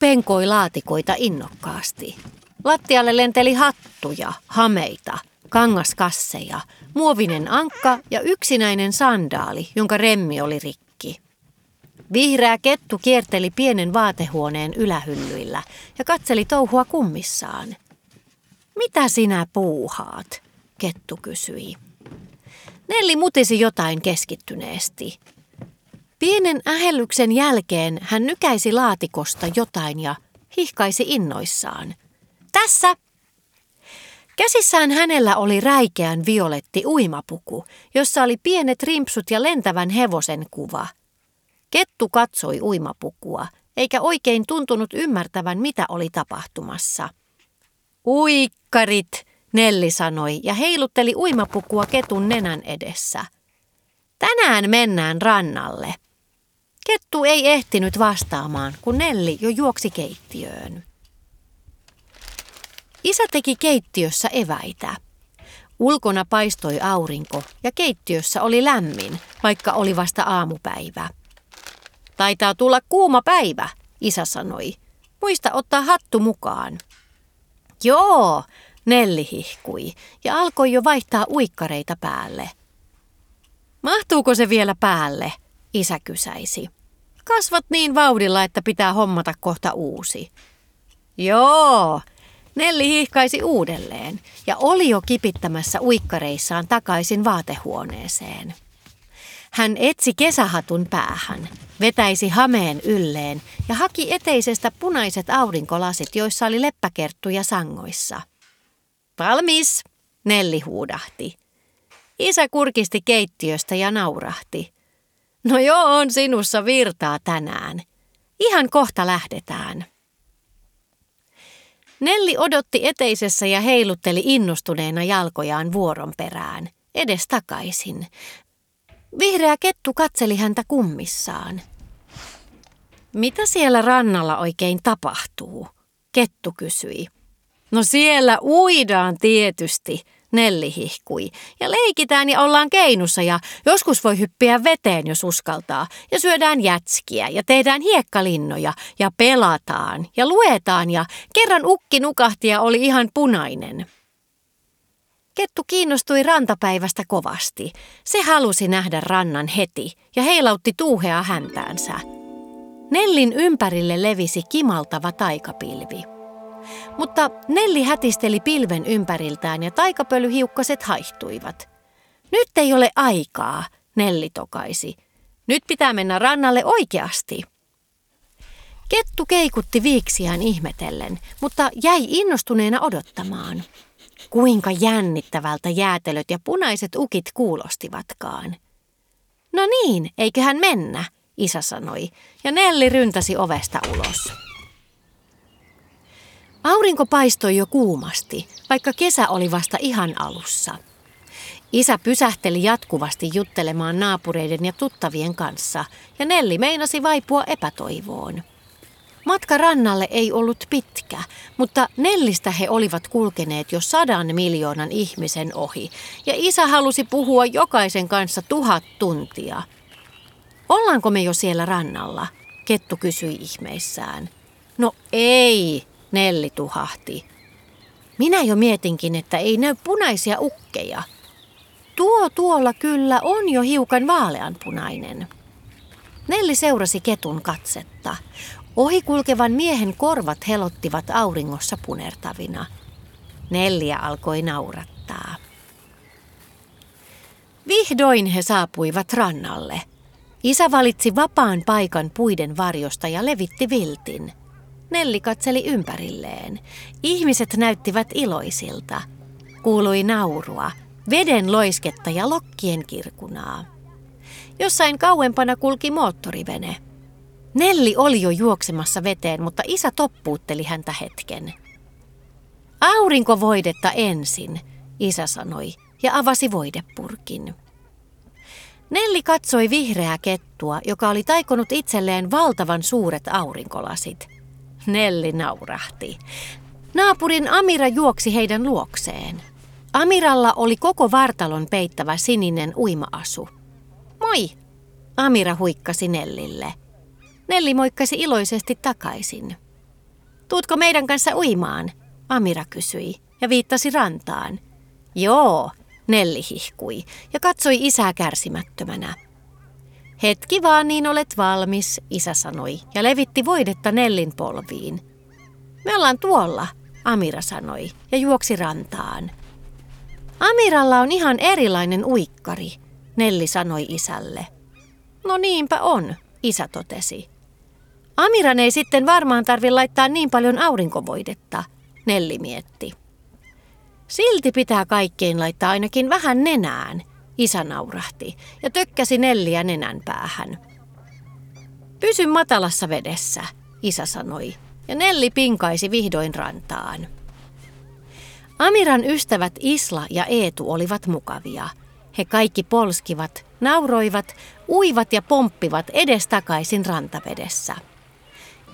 Penkoi laatikoita innokkaasti. Lattialle lenteli hattuja, hameita, kangaskasseja, muovinen ankka ja yksinäinen sandaali, jonka remmi oli rikki. Vihreä kettu kierteli pienen vaatehuoneen ylähyllyillä ja katseli touhua kummissaan. Mitä sinä puuhaat? Kettu kysyi. Nelli mutisi jotain keskittyneesti. Pienen ähellyksen jälkeen hän nykäisi laatikosta jotain ja hihkaisi innoissaan. Tässä! Käsissään hänellä oli räikeän violetti uimapuku, jossa oli pienet rimpsut ja lentävän hevosen kuva. Kettu katsoi uimapukua, eikä oikein tuntunut ymmärtävän, mitä oli tapahtumassa. Uikkarit, Nelli sanoi ja heilutteli uimapukua ketun nenän edessä. Tänään mennään rannalle. Kettu ei ehtinyt vastaamaan, kun Nelli jo juoksi keittiöön. Isä teki keittiössä eväitä. Ulkona paistoi aurinko ja keittiössä oli lämmin, vaikka oli vasta aamupäivä. Taitaa tulla kuuma päivä, isä sanoi. Muista ottaa hattu mukaan. Joo, Nelli hihkui ja alkoi jo vaihtaa uikkareita päälle. Mahtuuko se vielä päälle? Isä kysäisi. Kasvat niin vauhdilla, että pitää hommata kohta uusi. Joo, Nelli hihkaisi uudelleen ja oli jo kipittämässä uikkareissaan takaisin vaatehuoneeseen. Hän etsi kesähatun päähän, vetäisi hameen ylleen ja haki eteisestä punaiset aurinkolasit, joissa oli leppäkerttuja sangoissa. Valmis, Nelli huudahti. Isä kurkisti keittiöstä ja naurahti. No joo, on sinussa virtaa tänään. Ihan kohta lähdetään. Nelli odotti eteisessä ja heilutteli innostuneena jalkojaan vuoron perään, edes takaisin. Vihreä kettu katseli häntä kummissaan. Mitä siellä rannalla oikein tapahtuu? Kettu kysyi. No siellä uidaan tietysti, Nelli hihkui. Ja leikitään ja ollaan keinussa ja joskus voi hyppiä veteen, jos uskaltaa. Ja syödään jätskiä ja tehdään hiekkalinnoja ja pelataan ja luetaan ja kerran ukki nukahti ja oli ihan punainen. Kettu kiinnostui rantapäivästä kovasti. Se halusi nähdä rannan heti ja heilautti tuuhea häntäänsä. Nellin ympärille levisi kimaltava taikapilvi. Mutta Nelli hätisteli pilven ympäriltään ja taikapölyhiukkaset haihtuivat. Nyt ei ole aikaa, Nelli tokaisi. Nyt pitää mennä rannalle oikeasti. Kettu keikutti viiksiään ihmetellen, mutta jäi innostuneena odottamaan. Kuinka jännittävältä jäätelöt ja punaiset ukit kuulostivatkaan. No niin, eiköhän mennä, isä sanoi, ja Nelli ryntäsi ovesta ulos. Aurinko paistoi jo kuumasti, vaikka kesä oli vasta ihan alussa. Isä pysähteli jatkuvasti juttelemaan naapureiden ja tuttavien kanssa, ja Nelli meinasi vaipua epätoivoon. Matka rannalle ei ollut pitkä, mutta Nellistä he olivat kulkeneet jo sadan miljoonan ihmisen ohi, ja isä halusi puhua jokaisen kanssa tuhat tuntia. Ollaanko me jo siellä rannalla? Kettu kysyi ihmeissään. No ei, Nelli tuhahti. Minä jo mietinkin, että ei näy punaisia ukkeja. Tuo tuolla kyllä on jo hiukan vaaleanpunainen. Nelli seurasi ketun katsetta. Ohikulkevan miehen korvat helottivat auringossa punertavina. Nelliä alkoi naurattaa. Vihdoin he saapuivat rannalle. Isä valitsi vapaan paikan puiden varjosta ja levitti viltin – Nelli katseli ympärilleen. Ihmiset näyttivät iloisilta. Kuului naurua, veden loisketta ja lokkien kirkunaa. Jossain kauempana kulki moottorivene. Nelli oli jo juoksemassa veteen, mutta isä toppuutteli häntä hetken. Aurinkovoidetta ensin, isä sanoi ja avasi voidepurkin. Nelli katsoi vihreää kettua, joka oli taikonut itselleen valtavan suuret aurinkolasit – Nelli naurahti. Naapurin Amira juoksi heidän luokseen. Amiralla oli koko vartalon peittävä sininen uimaasu. Moi, Amira huikkasi Nellille. Nelli moikkasi iloisesti takaisin. Tuutko meidän kanssa uimaan? Amira kysyi ja viittasi rantaan. Joo, Nelli hihkui ja katsoi isää kärsimättömänä. Hetki vaan niin olet valmis, isä sanoi ja levitti voidetta Nellin polviin. Me ollaan tuolla, Amira sanoi ja juoksi rantaan. Amiralla on ihan erilainen uikkari, Nelli sanoi isälle. No niinpä on, isä totesi. Amiran ei sitten varmaan tarvi laittaa niin paljon aurinkovoidetta, Nelli mietti. Silti pitää kaikkein laittaa ainakin vähän nenään, isä naurahti ja tökkäsi Nelliä nenän päähän. Pysy matalassa vedessä, isä sanoi, ja Nelli pinkaisi vihdoin rantaan. Amiran ystävät Isla ja Eetu olivat mukavia. He kaikki polskivat, nauroivat, uivat ja pomppivat edestakaisin rantavedessä.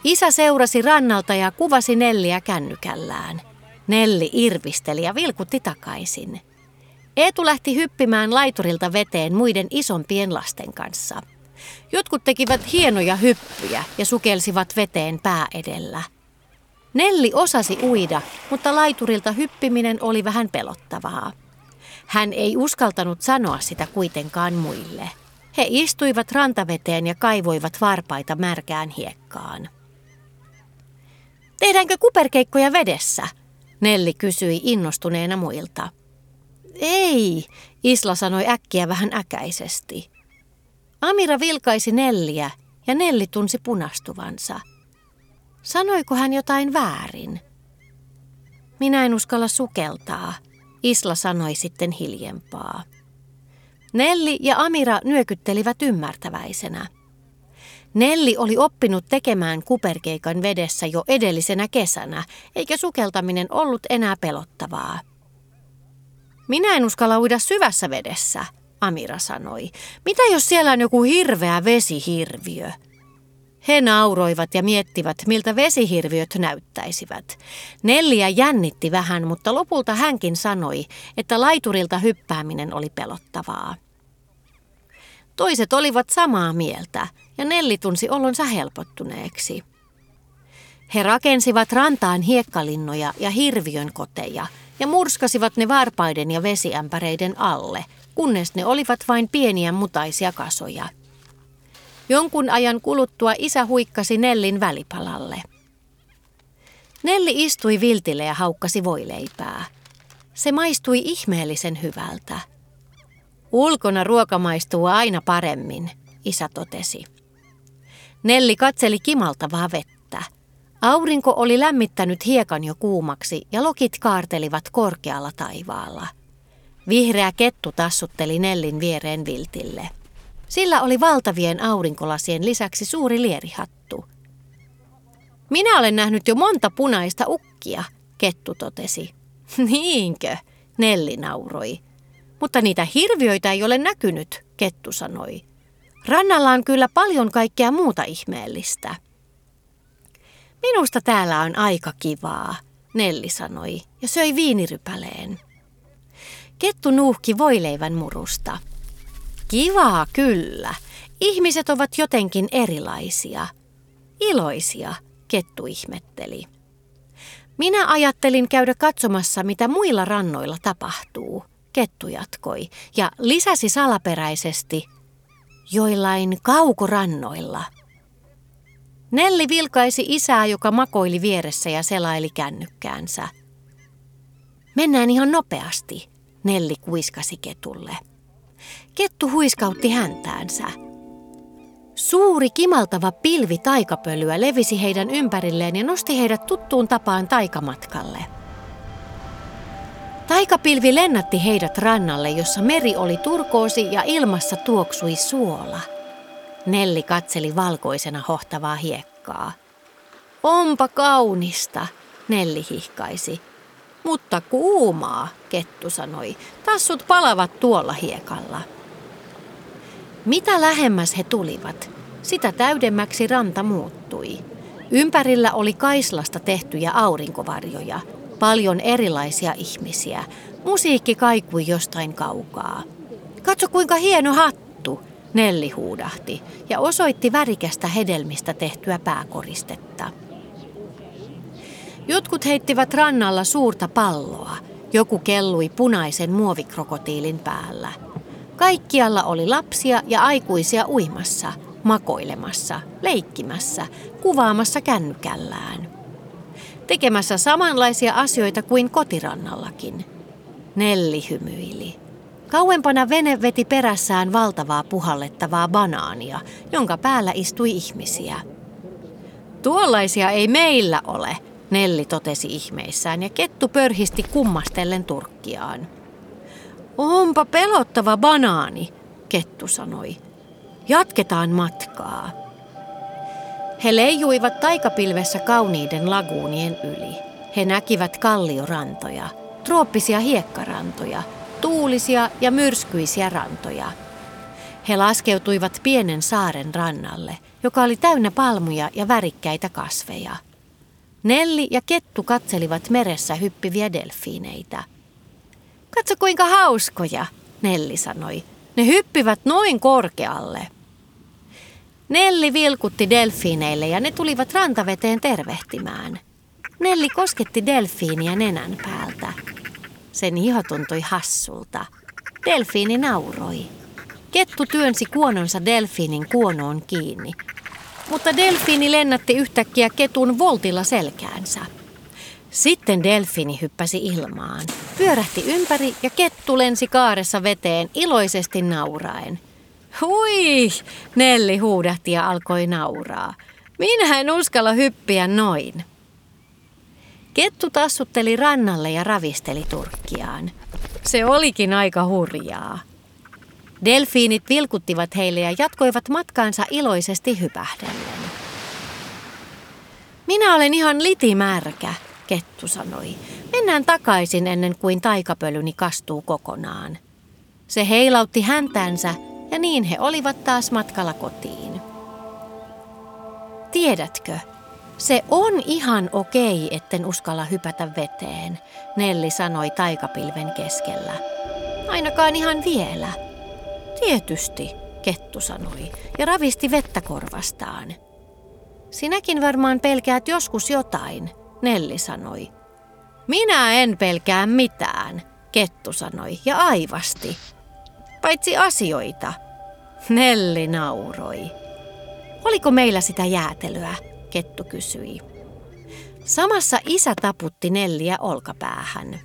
Isä seurasi rannalta ja kuvasi Nelliä kännykällään. Nelli irvisteli ja vilkutti takaisin. Eetu lähti hyppimään laiturilta veteen muiden isompien lasten kanssa. Jotkut tekivät hienoja hyppyjä ja sukelsivat veteen pää edellä. Nelli osasi uida, mutta laiturilta hyppiminen oli vähän pelottavaa. Hän ei uskaltanut sanoa sitä kuitenkaan muille. He istuivat rantaveteen ja kaivoivat varpaita märkään hiekkaan. Tehdäänkö kuperkeikkoja vedessä? Nelli kysyi innostuneena muilta. Ei, Isla sanoi äkkiä vähän äkäisesti. Amira vilkaisi Nelliä ja Nelli tunsi punastuvansa. Sanoiko hän jotain väärin? Minä en uskalla sukeltaa, Isla sanoi sitten hiljempaa. Nelli ja Amira nyökyttelivät ymmärtäväisenä. Nelli oli oppinut tekemään kuperkeikan vedessä jo edellisenä kesänä, eikä sukeltaminen ollut enää pelottavaa. Minä en uskalla uida syvässä vedessä, Amira sanoi. Mitä jos siellä on joku hirveä vesihirviö? He nauroivat ja miettivät, miltä vesihirviöt näyttäisivät. Nelliä jännitti vähän, mutta lopulta hänkin sanoi, että laiturilta hyppääminen oli pelottavaa. Toiset olivat samaa mieltä, ja Nelli tunsi olonsa helpottuneeksi. He rakensivat rantaan hiekkalinnoja ja hirviön koteja ja murskasivat ne varpaiden ja vesiämpäreiden alle, kunnes ne olivat vain pieniä mutaisia kasoja. Jonkun ajan kuluttua isä huikkasi Nellin välipalalle. Nelli istui viltille ja haukkasi voileipää. Se maistui ihmeellisen hyvältä. Ulkona ruoka maistuu aina paremmin, isä totesi. Nelli katseli kimaltavaa vettä. Aurinko oli lämmittänyt hiekan jo kuumaksi ja lokit kaartelivat korkealla taivaalla. Vihreä kettu tassutteli Nellin viereen viltille. Sillä oli valtavien aurinkolasien lisäksi suuri lierihattu. Minä olen nähnyt jo monta punaista ukkia, kettu totesi. Niinkö? Nelli nauroi. Mutta niitä hirviöitä ei ole näkynyt, kettu sanoi. Rannalla on kyllä paljon kaikkea muuta ihmeellistä. Minusta täällä on aika kivaa, Nelli sanoi ja söi viinirypäleen. Kettu nuuhki voileivän murusta. Kivaa kyllä. Ihmiset ovat jotenkin erilaisia. Iloisia, kettu ihmetteli. Minä ajattelin käydä katsomassa, mitä muilla rannoilla tapahtuu, kettu jatkoi ja lisäsi salaperäisesti – joillain kaukorannoilla. Nelli vilkaisi isää, joka makoili vieressä ja selaili kännykkäänsä. Mennään ihan nopeasti, Nelli kuiskasi ketulle. Kettu huiskautti häntäänsä. Suuri kimaltava pilvi taikapölyä levisi heidän ympärilleen ja nosti heidät tuttuun tapaan taikamatkalle. Taikapilvi lennätti heidät rannalle, jossa meri oli turkoosi ja ilmassa tuoksui suola. Nelli katseli valkoisena hohtavaa hiekkaa. Onpa kaunista, Nelli hihkaisi. Mutta kuumaa, kettu sanoi. Tassut palavat tuolla hiekalla. Mitä lähemmäs he tulivat, sitä täydemmäksi ranta muuttui. Ympärillä oli kaislasta tehtyjä aurinkovarjoja – paljon erilaisia ihmisiä. Musiikki kaikui jostain kaukaa. Katso kuinka hieno hattu, Nelli huudahti ja osoitti värikästä hedelmistä tehtyä pääkoristetta. Jotkut heittivät rannalla suurta palloa. Joku kellui punaisen muovikrokotiilin päällä. Kaikkialla oli lapsia ja aikuisia uimassa, makoilemassa, leikkimässä, kuvaamassa kännykällään. Tekemässä samanlaisia asioita kuin kotirannallakin. Nelli hymyili. Kauempana vene veti perässään valtavaa puhallettavaa banaania, jonka päällä istui ihmisiä. Tuollaisia ei meillä ole, Nelli totesi ihmeissään ja kettu pörhisti kummastellen turkkiaan. Onpa pelottava banaani, kettu sanoi. Jatketaan matkaa. He leijuivat taikapilvessä kauniiden laguunien yli. He näkivät kalliorantoja, trooppisia hiekkarantoja, tuulisia ja myrskyisiä rantoja. He laskeutuivat pienen saaren rannalle, joka oli täynnä palmuja ja värikkäitä kasveja. Nelli ja Kettu katselivat meressä hyppiviä delfiineitä. Katso kuinka hauskoja, Nelli sanoi. Ne hyppivät noin korkealle. Nelli vilkutti delfiineille ja ne tulivat rantaveteen tervehtimään. Nelli kosketti delfiiniä nenän päältä. Sen iho tuntui hassulta. Delfiini nauroi. Kettu työnsi kuononsa delfiinin kuonoon kiinni mutta delfiini lennätti yhtäkkiä ketun voltilla selkäänsä. Sitten delfiini hyppäsi ilmaan, pyörähti ympäri ja kettu lensi kaaressa veteen iloisesti nauraen. Hui, Nelli huudahti ja alkoi nauraa. Minä en uskalla hyppiä noin. Kettu tassutteli rannalle ja ravisteli turkkiaan. Se olikin aika hurjaa. Delfiinit vilkuttivat heille ja jatkoivat matkaansa iloisesti hypähdellen. Minä olen ihan litimärkä, kettu sanoi. Mennään takaisin ennen kuin taikapölyni kastuu kokonaan. Se heilautti häntänsä ja niin he olivat taas matkalla kotiin. Tiedätkö, se on ihan okei, etten uskalla hypätä veteen, Nelli sanoi taikapilven keskellä. Ainakaan ihan vielä. Tietysti, kettu sanoi ja ravisti vettä korvastaan. Sinäkin varmaan pelkäät joskus jotain, Nelli sanoi. Minä en pelkää mitään, kettu sanoi ja aivasti. Paitsi asioita. Nelli nauroi. Oliko meillä sitä jäätelyä, kettu kysyi. Samassa isä taputti Nelliä olkapäähän.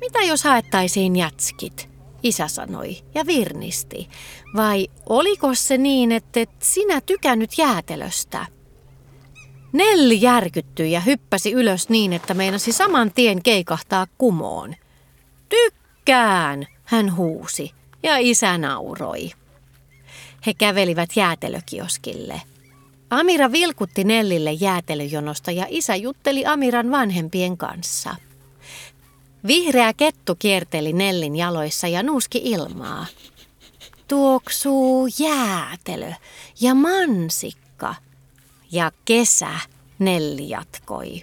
Mitä jos haettaisiin jätskit? isä sanoi ja virnisti. Vai oliko se niin, että et sinä tykännyt jäätelöstä? Nelli järkyttyi ja hyppäsi ylös niin, että meinasi saman tien keikahtaa kumoon. Tykkään, hän huusi ja isä nauroi. He kävelivät jäätelökioskille. Amira vilkutti Nellille jäätelöjonosta ja isä jutteli Amiran vanhempien kanssa. Vihreä kettu kierteli Nellin jaloissa ja nuuski ilmaa. Tuoksuu jäätelö ja mansikka. Ja kesä, Nelli jatkoi.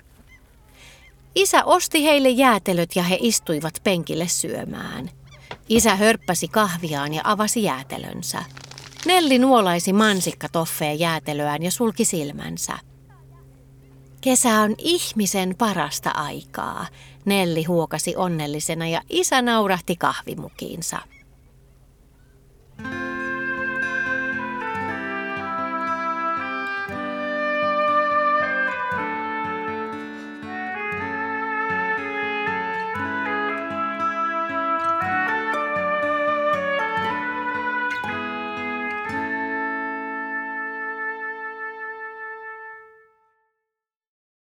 Isä osti heille jäätelöt ja he istuivat penkille syömään. Isä hörppäsi kahviaan ja avasi jäätelönsä. Nelli nuolaisi mansikkatoffeen jäätelöään ja sulki silmänsä. Kesä on ihmisen parasta aikaa, Nelli huokasi onnellisena ja isä naurahti kahvimukiinsa.